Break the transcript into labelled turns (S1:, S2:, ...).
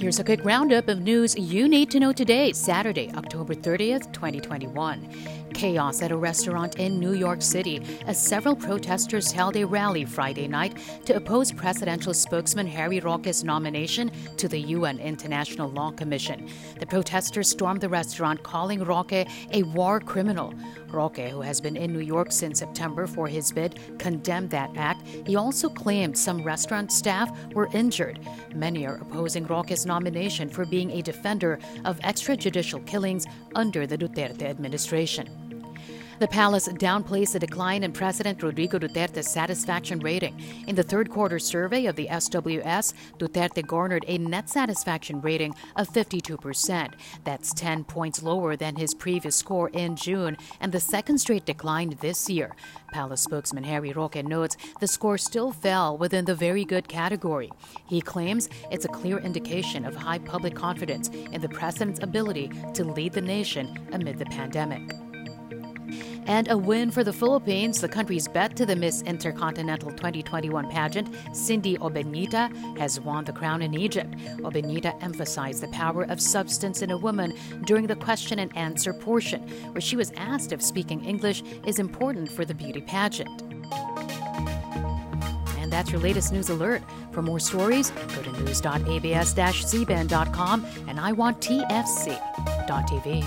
S1: Here's a quick roundup of news you need to know today, Saturday, October 30th, 2021. Chaos at a restaurant in New York City as several protesters held a rally Friday night to oppose presidential spokesman Harry Roque's nomination to the UN International Law Commission. The protesters stormed the restaurant, calling Roque a war criminal. Roque, who has been in New York since September for his bid, condemned that act. He also claimed some restaurant staff were injured. Many are opposing Roque's nomination for being a defender of extrajudicial killings under the Duterte administration. The palace downplays the decline in President Rodrigo Duterte's satisfaction rating. In the third quarter survey of the SWS, Duterte garnered a net satisfaction rating of 52%. That's 10 points lower than his previous score in June and the second straight decline this year. Palace spokesman Harry Roque notes the score still fell within the very good category. He claims it's a clear indication of high public confidence in the president's ability to lead the nation amid the pandemic. And a win for the Philippines, the country's bet to the Miss Intercontinental 2021 pageant, Cindy Obenita, has won the crown in Egypt. Obenita emphasized the power of substance in a woman during the question and answer portion, where she was asked if speaking English is important for the beauty pageant. And that's your latest news alert. For more stories, go to news.abs-cbn.com and I want iwanttfc.tv.